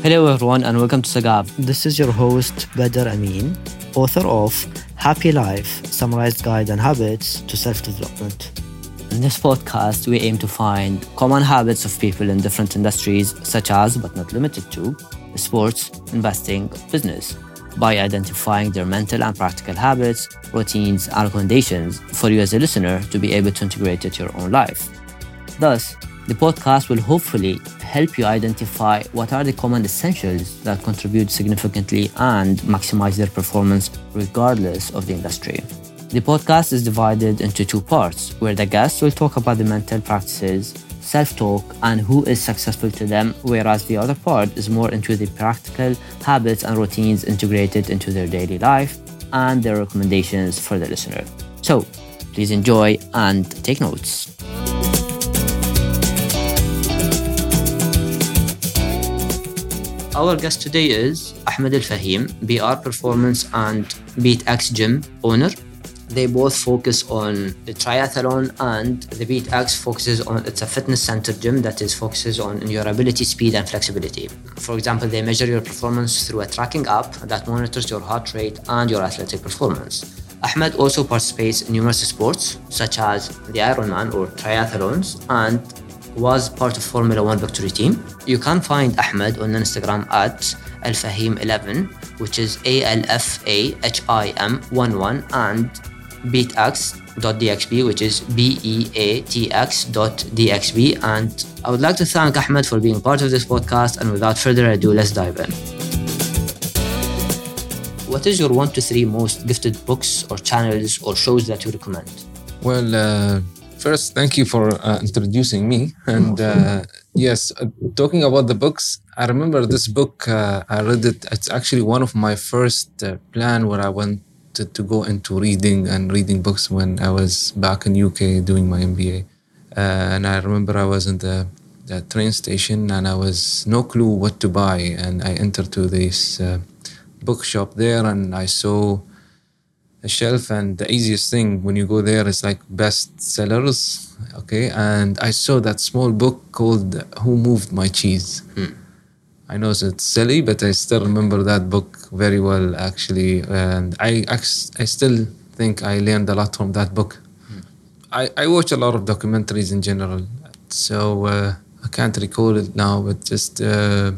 Hello, everyone, and welcome to Sagab. This is your host, Badr Amin, author of Happy Life Summarized Guide and Habits to Self Development. In this podcast, we aim to find common habits of people in different industries, such as, but not limited to, sports, investing, business, by identifying their mental and practical habits, routines, and recommendations for you as a listener to be able to integrate it to your own life. Thus, the podcast will hopefully help you identify what are the common essentials that contribute significantly and maximize their performance regardless of the industry. The podcast is divided into two parts, where the guests will talk about the mental practices, self talk, and who is successful to them, whereas the other part is more into the practical habits and routines integrated into their daily life and their recommendations for the listener. So, please enjoy and take notes. Our guest today is Ahmed Al Fahim, BR Performance and BeatX Gym owner. They both focus on the triathlon and the BeatX focuses on it's a fitness center gym that is focuses on your ability, speed and flexibility. For example, they measure your performance through a tracking app that monitors your heart rate and your athletic performance. Ahmed also participates in numerous sports such as the Ironman or triathlons and was part of Formula One victory team. You can find Ahmed on Instagram at alfahim11, which is A L F A H I M 11, and beatx.dxb, which is B E A T X.dxb. And I would like to thank Ahmed for being part of this podcast. And without further ado, let's dive in. What is your one to three most gifted books or channels or shows that you recommend? Well, uh, First, thank you for uh, introducing me. And uh, yes, uh, talking about the books, I remember this book. Uh, I read it. It's actually one of my first uh, plan where I wanted to go into reading and reading books when I was back in UK doing my MBA. Uh, and I remember I was in the, the, train station and I was no clue what to buy. And I entered to this bookshop there and I saw a shelf and the easiest thing when you go there is like best sellers okay and i saw that small book called who moved my cheese hmm. i know it's silly but i still remember that book very well actually and i i still think i learned a lot from that book hmm. I, I watch a lot of documentaries in general so uh, i can't recall it now but just uh,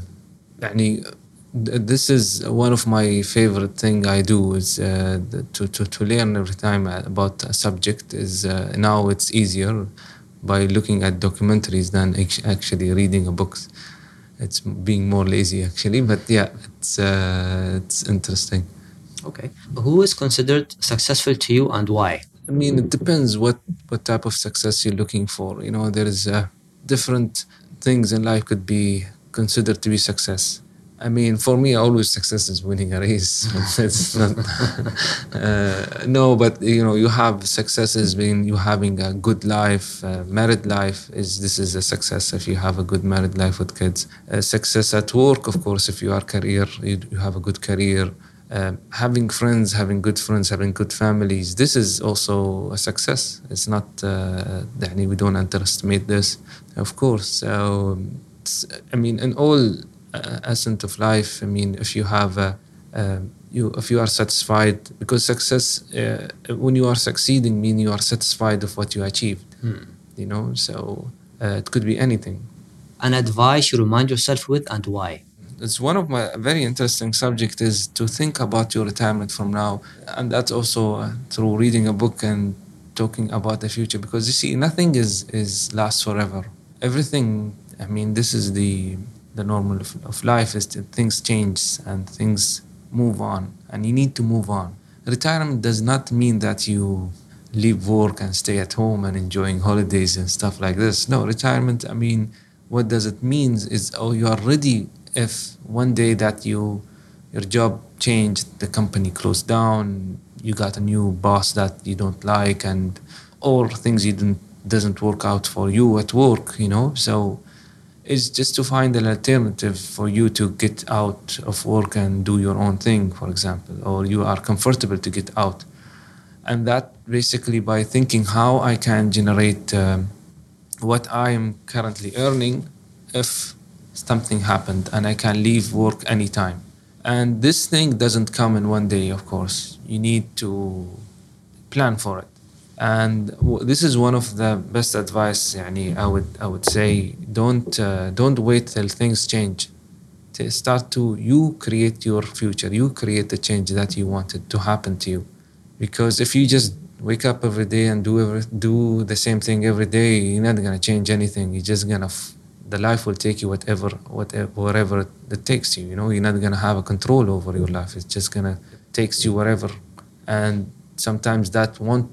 يعني this is one of my favorite thing I do is uh, to, to, to learn every time about a subject is uh, now it's easier by looking at documentaries than actually reading a book. It's being more lazy actually, but yeah, it's uh, it's interesting. Okay, who is considered successful to you and why? I mean, it depends what what type of success you're looking for. You know, there is uh, different things in life could be considered to be success I mean, for me, always success is winning a race. it's not, uh, no, but you know, you have successes being you having a good life, uh, married life is this is a success if you have a good married life with kids. Uh, success at work, of course, if you are career, you, you have a good career. Uh, having friends, having good friends, having good families, this is also a success. It's not, uh, we don't underestimate this, of course. So, I mean, in all essence of life. I mean, if you have a, uh, you if you are satisfied because success uh, when you are succeeding mean you are satisfied of what you achieved. Hmm. You know, so uh, it could be anything. An advice you remind yourself with and why? It's one of my very interesting subject is to think about your retirement from now, and that's also uh, through reading a book and talking about the future because you see nothing is is lasts forever. Everything. I mean, this is the the normal of, of life is that things change and things move on and you need to move on. Retirement does not mean that you leave work and stay at home and enjoying holidays and stuff like this. No retirement i mean what does it mean is oh you are ready if one day that you your job changed the company closed down you got a new boss that you don't like and or things you didn't doesn't work out for you at work you know? So is just to find an alternative for you to get out of work and do your own thing, for example, or you are comfortable to get out. And that basically by thinking how I can generate um, what I am currently earning if something happened and I can leave work anytime. And this thing doesn't come in one day, of course. You need to plan for it. And this is one of the best advice. Yani, I would I would say don't uh, don't wait till things change. To start to you create your future. You create the change that you wanted to happen to you. Because if you just wake up every day and do every, do the same thing every day, you're not gonna change anything. You're just gonna f- the life will take you whatever whatever wherever it takes you. You know, you're not gonna have a control over your life. It's just gonna takes you wherever, and sometimes that won't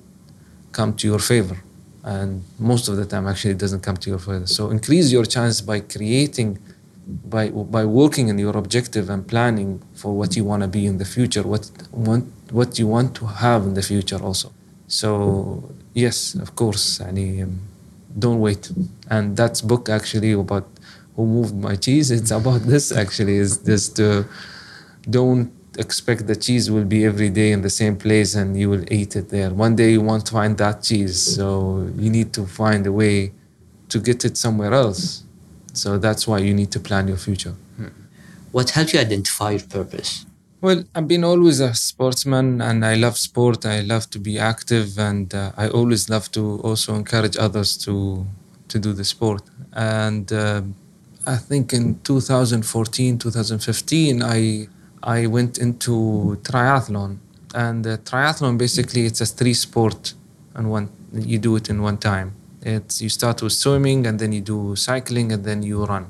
come to your favor, and most of the time actually it doesn't come to your favor. So increase your chance by creating. By, by working in your objective and planning for what you want to be in the future, what want what you want to have in the future also. So yes, of course, يعني, um, don't wait. And that's book actually about who moved my cheese. It's about this actually is this to don't expect the cheese will be every day in the same place and you will eat it there. One day you want to find that cheese, so you need to find a way to get it somewhere else. So that's why you need to plan your future. What helped you identify your purpose? Well, I've been always a sportsman and I love sport. I love to be active and uh, I always love to also encourage others to to do the sport. And uh, I think in 2014, 2015, I I went into triathlon. And uh, triathlon basically it's a three sport and one you do it in one time. It's you start with swimming and then you do cycling and then you run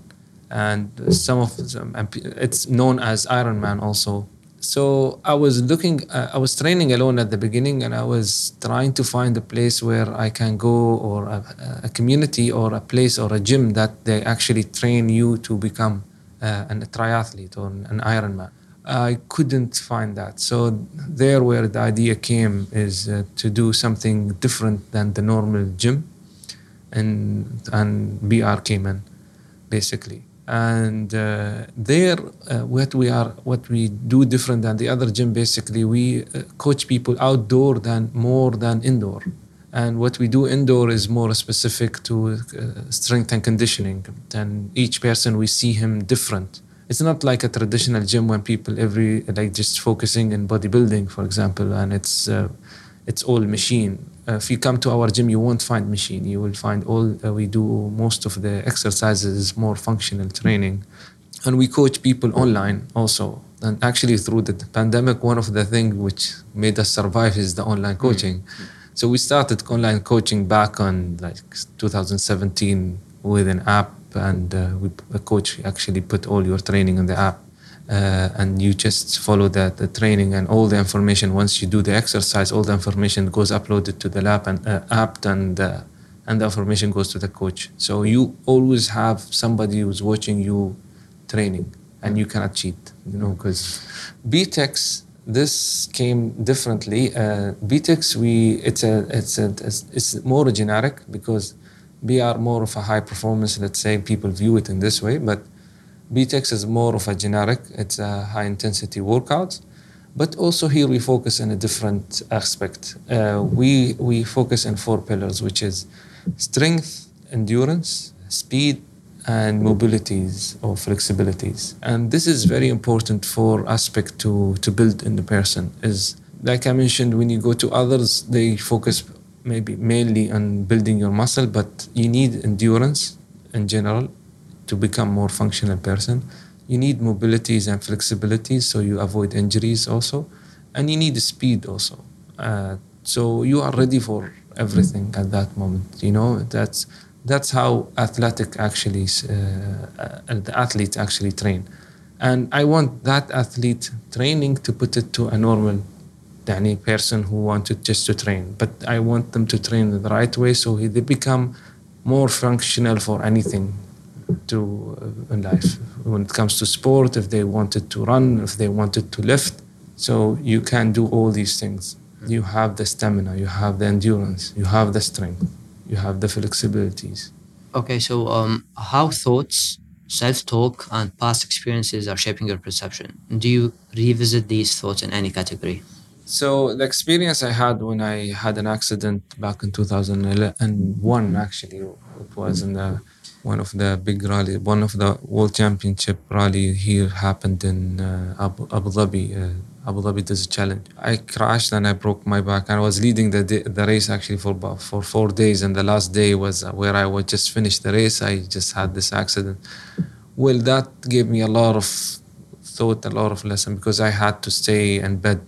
and some of them, it's known as Ironman also. So I was looking, uh, I was training alone at the beginning, and I was trying to find a place where I can go, or a, a community, or a place, or a gym that they actually train you to become uh, an, a triathlete or an Ironman. I couldn't find that. So there, where the idea came is uh, to do something different than the normal gym, and and BR came in, basically. And uh, there uh, what we are what we do different than the other gym basically we uh, coach people outdoor than more than indoor. And what we do indoor is more specific to uh, strength and conditioning. And each person we see him different it's not like a traditional gym when people every like just focusing in bodybuilding for example and it's uh, it's all machine uh, if you come to our gym, you won't find machine. You will find all uh, we do. Most of the exercises is more functional training, and we coach people online also. And actually, through the pandemic, one of the things which made us survive is the online coaching. So we started online coaching back on like 2017 with an app, and uh, we, a coach actually put all your training in the app uh, and you just follow the, the training and all the information. Once you do the exercise all the information goes uploaded to the lab and uh, app and uh, and the information goes to the coach. So you always have somebody who's watching you training and you cannot cheat you know because BeatX this came differently. Uh, BeatX we it's a it's a it's more generic because we are more of a high performance let's say people view it in this way but BeatX is more of a generic, it's a high intensity workout. But also here we focus on a different aspect. Uh, we, we focus on four pillars, which is strength, endurance, speed, and mobilities or flexibilities. And this is very important for aspect to, to build in the person. Is like I mentioned, when you go to others, they focus maybe mainly on building your muscle, but you need endurance in general to become more functional person. You need mobilities and flexibilities so you avoid injuries also, and you need speed also. Uh, so you are ready for everything at that moment. You know that's that's how athletic actually uh, uh, the athletes actually train, and I want that athlete training to put it to a normal any person who wanted just to train. But I want them to train the right way so they become more functional for anything to uh, in life when it comes to sport if they wanted to run if they wanted to lift so you can do all these things you have the stamina you have the endurance you have the strength you have the flexibilities Okay, so um, how thoughts, self-talk, and past experiences are shaping your perception? Do you revisit these thoughts in any category? So the experience i had when i had an accident back in 2001 actually it was in the one of the big rally, one of the World Championship rally here happened in uh, Abu, Abu Dhabi. Uh, Abu Dhabi Desert Challenge. I crashed and I broke my back. I was leading the the race actually for for four days, and the last day was where I was just finished the race. I just had this accident. Well, that gave me a lot of thought, a lot of lesson because I had to stay in bed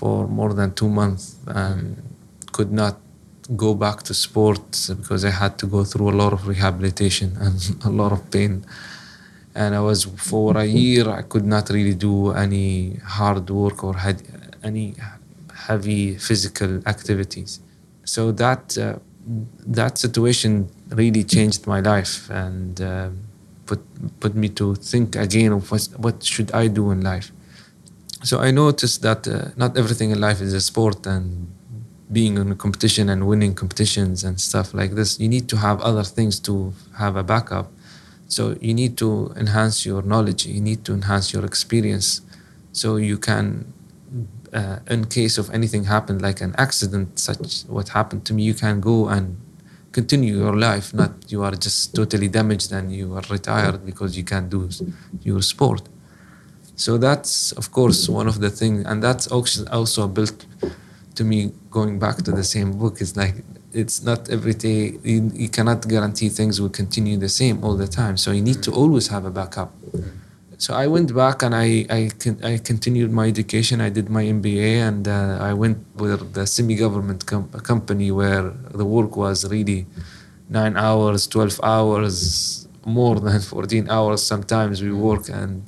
for more than two months and could not go back to sports because I had to go through a lot of rehabilitation and a lot of pain. And I was for a year, I could not really do any hard work or had any heavy physical activities. So that uh, that situation really changed my life and uh, put put me to think again of what, what should I do in life. So I noticed that uh, not everything in life is a sport and being in a competition and winning competitions and stuff like this, you need to have other things to have a backup. So you need to enhance your knowledge. You need to enhance your experience, so you can, uh, in case of anything happened like an accident, such what happened to me, you can go and continue your life. Not you are just totally damaged and you are retired because you can't do your sport. So that's of course one of the things, and that's also built to me going back to the same book. It's like it's not every day you, you, cannot guarantee things will continue the same all the time. So you need to always have a backup. So i went back and i i, I continued my education. I did my mba and uh, i went with the semi-government com- company where the work was really nine hours 12 hours more than 14 hours sometimes we work. And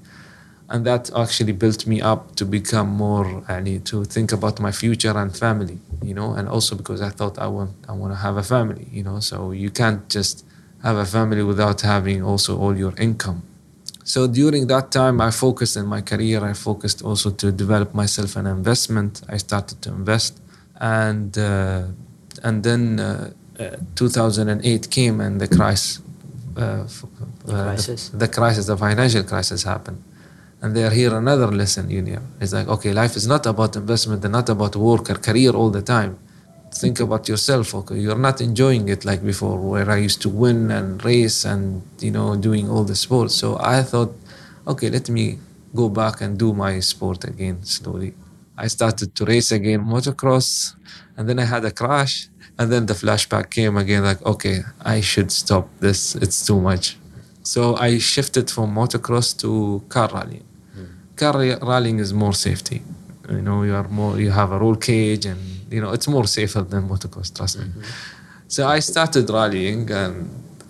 and that actually built me up to become more I need to think about my future and family you know and also because I thought I want I want to have a family you know so you can't just have a family without having also all your income. So during that time I focused in my career I focused also to develop myself an investment. I started to invest and uh, and then uh, uh, 2008 came and the crisis uh, the, crisis. The, the crisis the financial crisis happened and they are here another lesson you know it's like okay life is not about investment and not about work or career all the time. Think about yourself okay? You're not enjoying it like before where i used to win and race and you know doing all the sports. So i thought okay let me go back and do my sport again slowly. I started to race again motocross and then i had a crash and then the flashback came again like okay i should stop this. It's too much. So i shifted from motocross to car rallying car rallying is more safety. You know, you are more, you have a roll cage, and you know it's more safer than motocross. Trust me. Mm-hmm. So I started rallying, and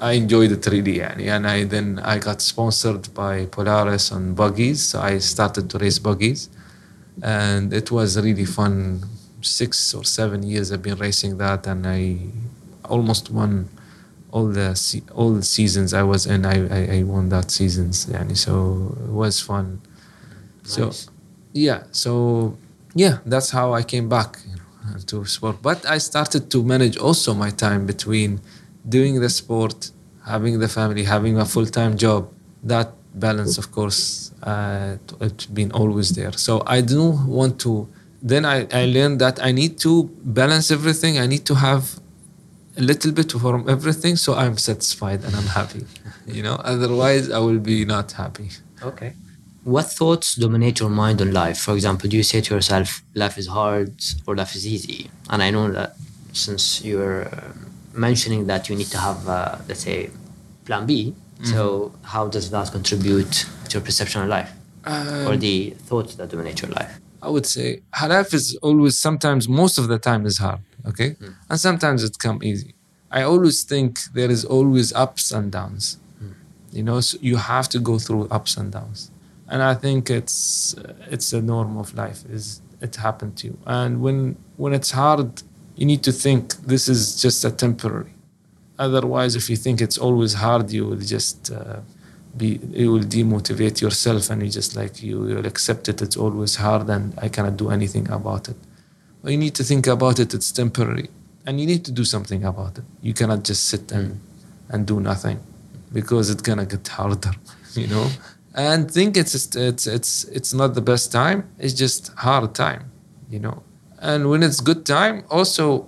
I enjoyed it really, and I then I got sponsored by Polaris on buggies. So I started to race buggies, and it was really fun. Six or seven years I've been racing that, and I almost won all the all the seasons I was in. I, I, I won that seasons, yani. So it was fun so yeah so yeah that's how i came back you know, to sport. But i started to manage also my time between doing the sport having the family having a full-time job. That balance of course uh, it's been always there. So i do want to then I, I learned that i need to balance everything. I need to have a little bit from everything so i'm satisfied and i'm happy you know? Otherwise i will be not happy. Okay what thoughts dominate your mind on life? For example, do you say to yourself, life is hard or life is easy? And I know that since you're uh, mentioning that you need to have, uh, let's say, plan B, mm-hmm. so how does that contribute to your perception of life um, or the thoughts that dominate your life? I would say life is always, sometimes, most of the time is hard, okay? Mm. And sometimes it come easy. I always think there is always ups and downs. Mm. You know, so you have to go through ups and downs and I think it's it's a norm of life. Is it happened to you? And when when it's hard, you need to think this is just a temporary. Otherwise, if you think it's always hard, you will just uh, be you will demotivate yourself, and you just like you will accept it. It's always hard, and I cannot do anything about it. But you need to think about it. It's temporary, and you need to do something about it. You cannot just sit and and do nothing because it's gonna get harder. You know and think it's it's it's it's not the best time it's just hard time you know and when it's good time also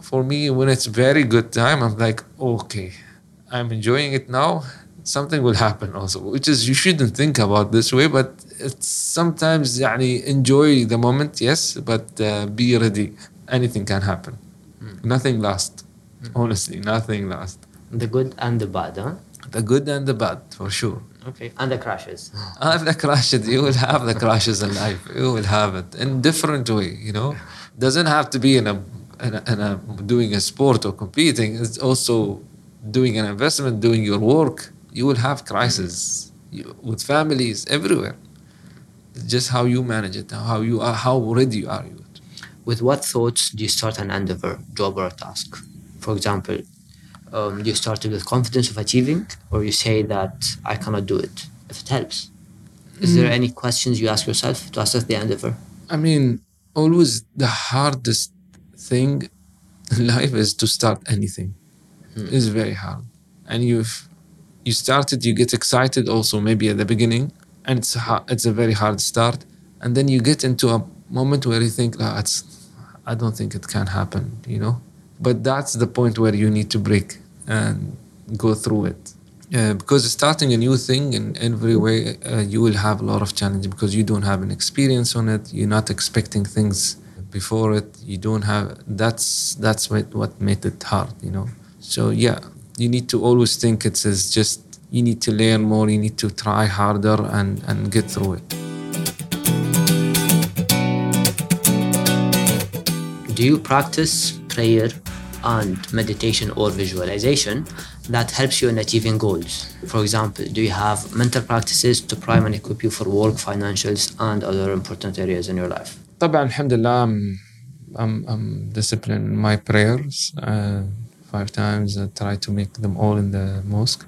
for me when it's very good time i'm like okay I'm enjoying it now, something will happen also, which is you shouldn't think about this way, but it's sometimes يعني, enjoy the moment, yes, but uh, be ready. Anything can happen. Nothing lasts. Honestly, nothing lasts. The good and the bad, huh? The good and the bad, for sure. Okay. And the crashes. And the crashes, you will have the crashes in life. You will have it in different way, you know. Doesn't have to be in a, in a, in a doing a sport or competing. It's also doing an investment, doing your work. You will have crises you, with families everywhere. It's just how you manage it, how you are, how ready you are you. With what thoughts do you start an endeavor, job, or task? For example, um, you start it with confidence of achieving, or you say that I cannot do it if it helps? Is there mm. any questions you ask yourself to assess the endeavor? I mean, always the hardest thing in life is to start anything. Hmm. It's very hard, and you've you started, you get excited also maybe at the beginning, and it's ha- it's a very hard start, and then you get into a moment where you think, ah, it's, I don't think it can happen, you know. But that's the point where you need to break and go through it. Uh, because starting a new thing in every way, uh, you will have a lot of challenge because you don't have an experience on it. You're not expecting things before it. You don't have. That's that's what what made it hard, you know. So yeah, you need to always think it's as just you need to learn more. You need to try harder and and get through it. Do you practice prayer and meditation or visualization that helps you in achieving goals? For example, do you have mental practices to prime and equip you for work, financials, and other important areas in your life? طبعا الحمد لله I'm, I'm, I'm disciplined in my prayers uh, five times I try to make them all in the mosque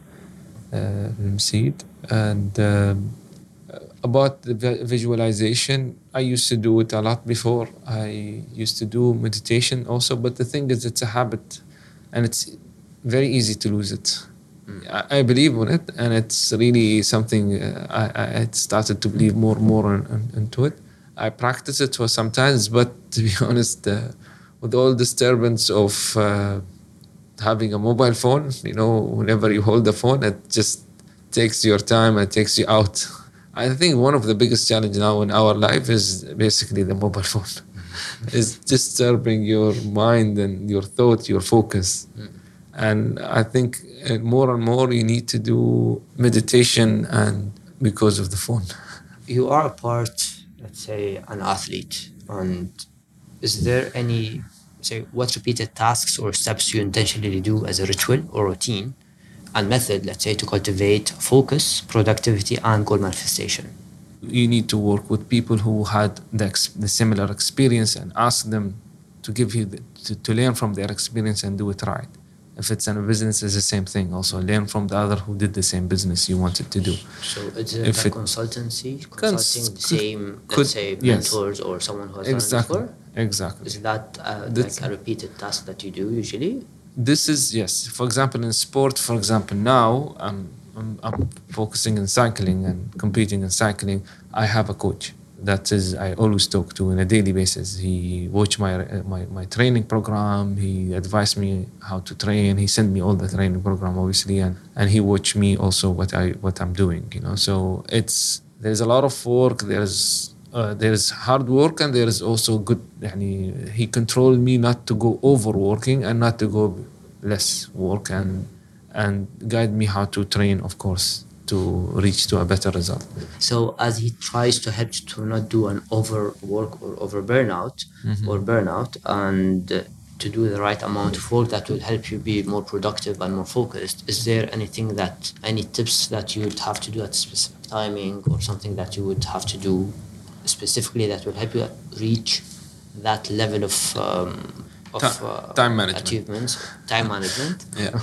uh, in Masjid and um, about the visualization I used to do it a lot before. I used to do meditation also but the thing is it's a habit and it's very easy to lose it. I, I believe in it and it's really something uh, I, I I started to believe more and more in, in- into it. I practice it for sometimes, but to be honest, uh, with all disturbance of uh, having a mobile phone, you know, whenever you hold the phone, it just takes your time and takes you out. I think one of the biggest challenges now in our life is basically the mobile phone. it's disturbing your mind and your thought, your focus. And I think uh, more and more you need to do meditation and because of the phone. You are a part, let's say, an athlete, and is there any, say, what repeated tasks or steps you intentionally do as a ritual or routine and method, let's say, to cultivate focus, productivity, and goal manifestation? you need to work with people who had the, ex- the similar experience and ask them to give you the, to, to learn from their experience and do it right if it's in a business it's the same thing also learn from the other who did the same business you wanted to do So it's a, If a it- consultancy, Cons- consulting the could- same, let's say, yes. mentors or someone who has exactly done it before? exactly Is that uh, like a repeated task that you do usually? This is yes for example in sport for example now i'm i'm, I'm focusing on cycling and competing in cycling. I have a coach. That is i always talk to on a daily basis. He watch my uh, my, my training program. He advised me how to train. He sent me all the training program obviously and and he watch me also what i what i'm doing you know. So it's there's a lot of work. There's uh, there's hard work and there is also good يعني, he controlled me not to go overworking and not to go less work and and guide me how to train of course to reach to a better result So as he tries to help you to not do an overwork or over burnout or burnout and uh, to do the right amount of work that will help you be more productive and more focused, is there anything that any tips that you would have to do at specific timing or something that you would have to do specifically that will help you reach that level of um, of Ti- uh, time management. achievements, time management? yeah.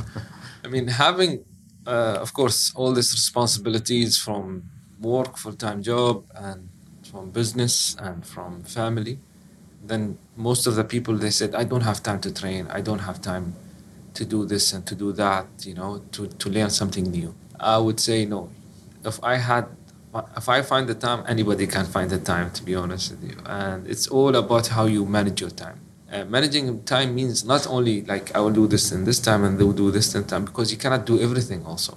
I mean having uh, of course all these responsibilities from work full-time job and from business and from family then most of the people they said i don't have time to train. I don't have time to do this and to do that you know to, to learn something new. I would say no. If i had if i find the time anybody can find the time to be honest with you and it's all about how you manage your time Uh, managing time means not only like I will do this in this time and they will do this in time because you cannot do everything also.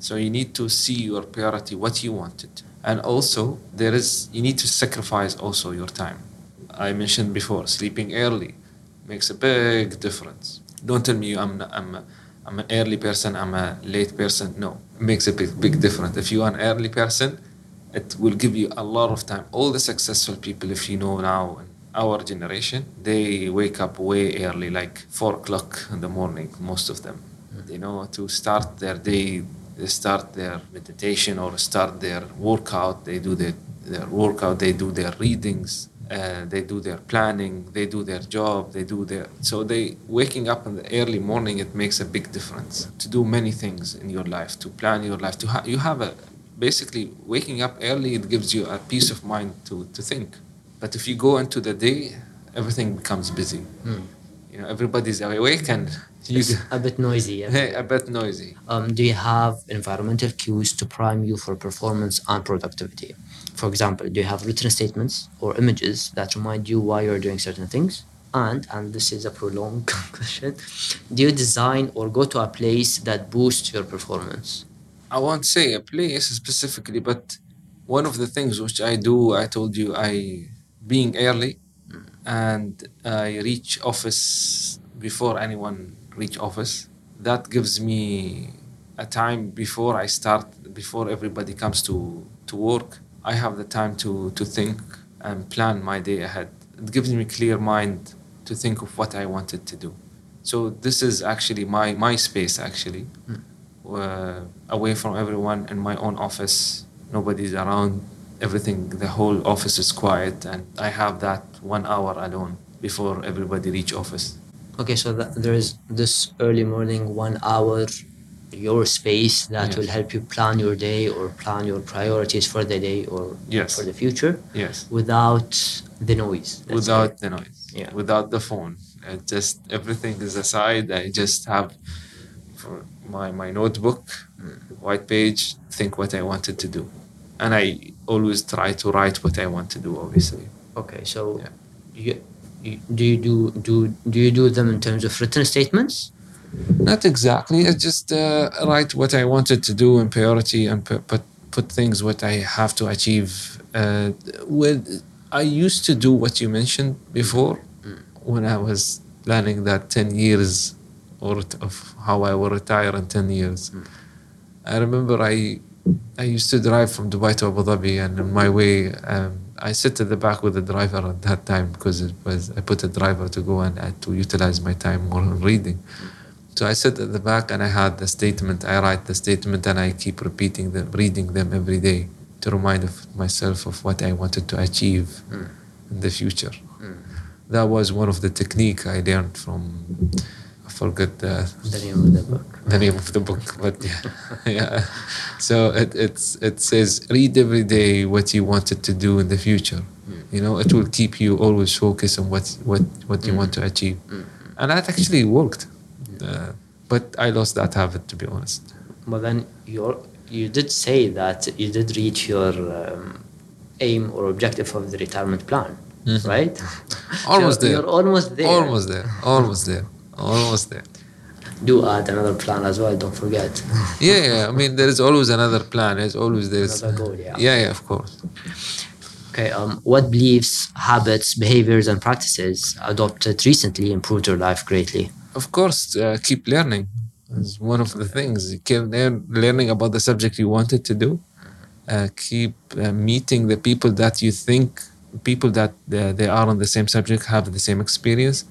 So you need to see your priority, what you wanted, and also there is you need to sacrifice also your time. I mentioned before, sleeping early makes a big difference. Don't tell me I'm not I'm I'm an early person, I'm a late person. No, it makes a big big difference. If you are an early person, it will give you a lot of time. All the successful people, if you know now, in our generation, they wake up way early, like four o'clock in the morning. Most of them, you know, to start their day. They start their meditation or start their workout. They do their, their workout. They do their readings. Uh, they do their planning. They do their job. They do their so they waking up in the early morning. It makes a big difference to do many things in your life. To plan your life. To ha- you have a basically waking up early it gives you a peace of mind to, to think but if you go into the day everything becomes busy you know everybody's awake and It's a bit noisy. Yeah. a bit noisy Um, do you have environmental cues to prime you for performance and productivity? For example, do you have written statements or images that remind you why you're doing certain things? And, and this is a prolonged question, do you design or go to a place that boosts your performance? I won't say a place specifically, but one of the things which I do, I told you, I being early, hmm. and I reach office before anyone reach office. That gives me a time before I start, before everybody comes to to work. I have the time to to think and plan my day ahead. It gives me clear mind to think of what I wanted to do. So this is actually my my space actually uh, away from everyone in my own office. Nobody's around. Everything, the whole office is quiet, and I have that one hour alone before everybody reach office. Okay, so that there is this early morning one hour your space that Yes. will help you plan your day or plan your priorities for the day or Yes. for the future Yes, without the noise. without the noise. Yeah. Without the phone. It just everything is aside. I just have for my my notebook, mm, white page. Think what I wanted to do, and I always try to write what I want to do. Obviously. Okay, so Yeah. you, you, do you do do do you do them in terms of written statements? Not exactly. I just uh, write what I wanted to do in priority and put put, things what I have to achieve. Uh, with I used to do what you mentioned before when I was planning that ten years or of how I will retire in ten years. I remember I I used to drive from Dubai to Abu Dhabi, and on my way, um, I sit at the back with the driver at that time because it was I put a driver to go and to utilize my time more on reading. So I sit at the back and I had the statement. I write the statement and I keep repeating them, reading them every day to remind of myself of what I wanted to achieve hmm. in the future. Hmm. That was one of the technique I learned from. I forget the The name of the book. the name of the book, but yeah, yeah. So it it's it says read every day what you wanted to do in the future. Hmm. You know, it will keep you always focused on what what what you want to achieve, and that actually worked. Uh, but I lost that habit to be honest. But then you you did say that you did reach your um, aim or objective of the retirement plan, right? Almost So there. You're almost there. Almost there. Almost there. Almost there. Do add another plan as well. Don't forget. Yeah, yeah. I mean, there is always another plan. There's always there's. Another goal, yeah. Yeah, yeah. Of course. Okay. Um, what beliefs, habits, behaviors, and practices adopted recently improved your life greatly? Of course, uh, keep learning is one of the things. You keep learn, learning about the subject you wanted to do. Uh, keep uh, meeting the people that you think people that uh, they are on the same subject have the same experience.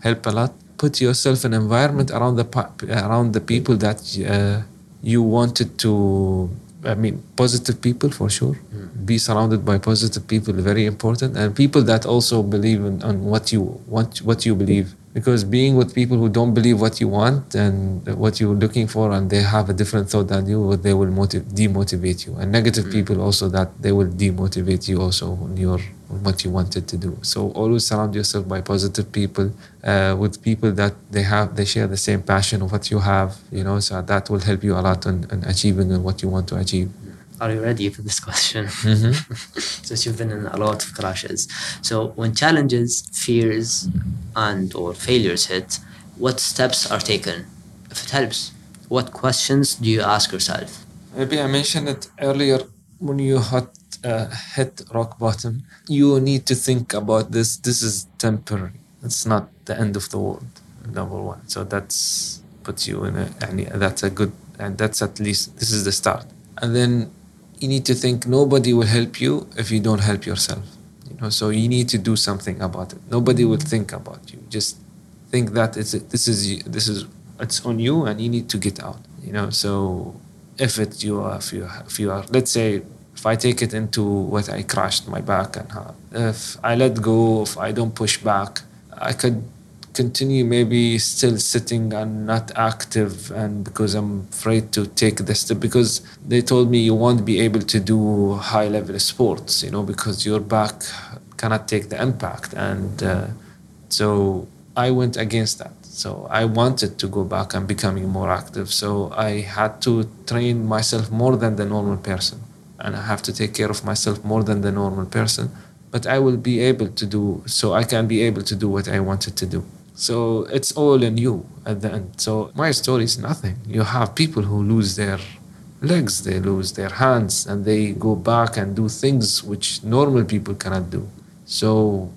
Help a lot. Put yourself in environment around the around the people that uh, you wanted to. I mean, positive people for sure. Be surrounded by positive people, very important, and people that also believe in, on what you want, what you believe. Because being with people who don't believe what you want and what you're looking for, and they have a different thought than you, they will motiv- demotivate you. And negative people also that they will demotivate you also on your on what you wanted to do. So always surround yourself by positive people, uh, with people that they have they share the same passion of what you have. You know, so that will help you a lot in, in achieving what you want to achieve. Are you ready for this question? Mm-hmm. Since you've been in a lot of crashes. So when challenges, fears, and or failures hit, what steps are taken? If it helps, what questions do you ask yourself? Maybe I mentioned it earlier when you hit, uh, hit rock bottom. You need to think about this. This is temporary. It's not the end of the world. Number one. So that's puts you in a. And that's a good. And that's at least this is the start. And then you need to think nobody will help you if you don't help yourself. You know. So you need to do something about it. Nobody will mm-hmm. think about you. Just think that it's this is this is it's on you and you need to get out. You know. So if it you are if you if you are let's say if I take it into what I crashed my back and how, if I let go if I don't push back I could continue maybe still sitting and not active and because I'm afraid to take the step because they told me you won't be able to do high level sports you know because your back cannot take the impact and uh, so I went against that so I wanted to go back and becoming more active. So I had to train myself more than the normal person. And I have to take care of myself more than the normal person. But I will be able to do, so I can be able to do what I wanted to do. So it's all in you at the end. So my story is nothing. You have people who lose their legs, they lose their hands, and they go back and do things which normal people cannot do. So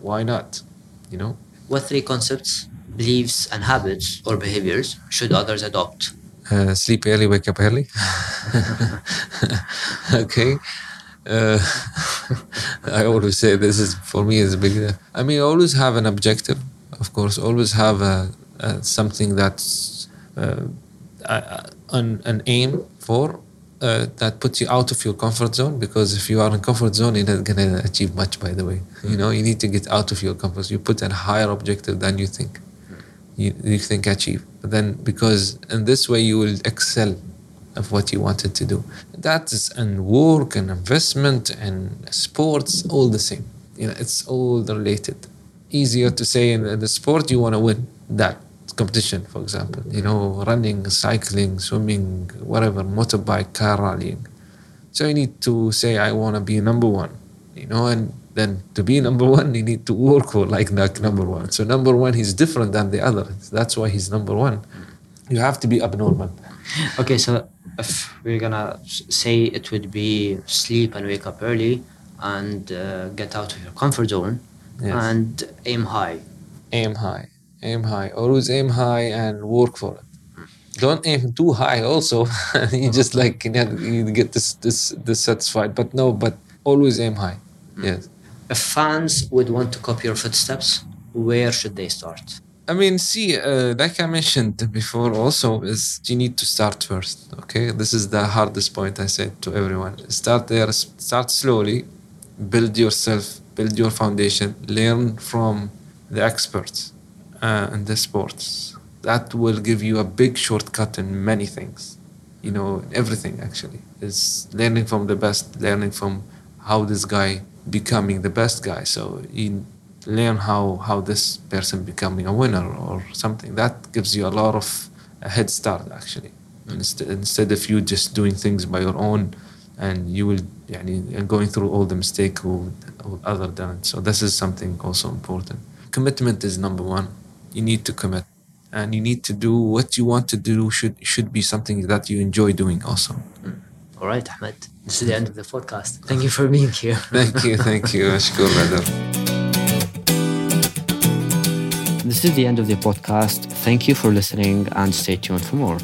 why not? You know? What three concepts beliefs and habits or behaviors should others adopt? Uh, sleep early, wake up early. okay. Uh, I always say this is for me is a big. I mean, I always have an objective, of course. Always have a, a something that's uh, an, an aim for uh, that puts you out of your comfort zone because if you are in comfort zone you're not going to achieve much by the way you know you need to get out of your comfort zone you put a higher objective than you think you, you think achieve. But then because in this way you will excel of what you wanted to do. That is in work and investment and sports, all the same. You know, it's all related. Easier to say in the sport you want to win that competition, for example. You know, running, cycling, swimming, whatever, motorbike, car rallying. So you need to say I want to be number one. You know, and then to be number one, you need to work for like that number one. So number one, he's different than the other. That's why he's number one. You have to be abnormal. Okay, so if we're gonna say it would be sleep and wake up early and uh, get out of your comfort zone yes. and aim high. Aim high. Aim high. Always aim high and work for it. Don't aim too high also. you just like you get this this dissatisfied. But no, but always aim high. Yes if fans would want to copy your footsteps, where should they start? I mean, see, uh, like I mentioned before, also is you need to start first. Okay, this is the hardest point I said to everyone. Start there, start slowly, build yourself, build your foundation, learn from the experts uh, in the sports. That will give you a big shortcut in many things. You know, everything actually is learning from the best, learning from how this guy becoming the best guy. So you learn how how this person becoming a winner or something. That gives you a lot of a head start actually. Instead, instead of you just doing things by your own, and you will يعني, going through all the mistake who, who other done it. So this is something also important. Commitment is number one. You need to commit, and you need to do what you want to do. Should should be something that you enjoy doing also. Mm. All right, Ahmed. This is the end of the podcast. Thank you for being here. thank you, thank you. Ashkur, This is the end of the podcast. Thank you for listening and stay tuned for more.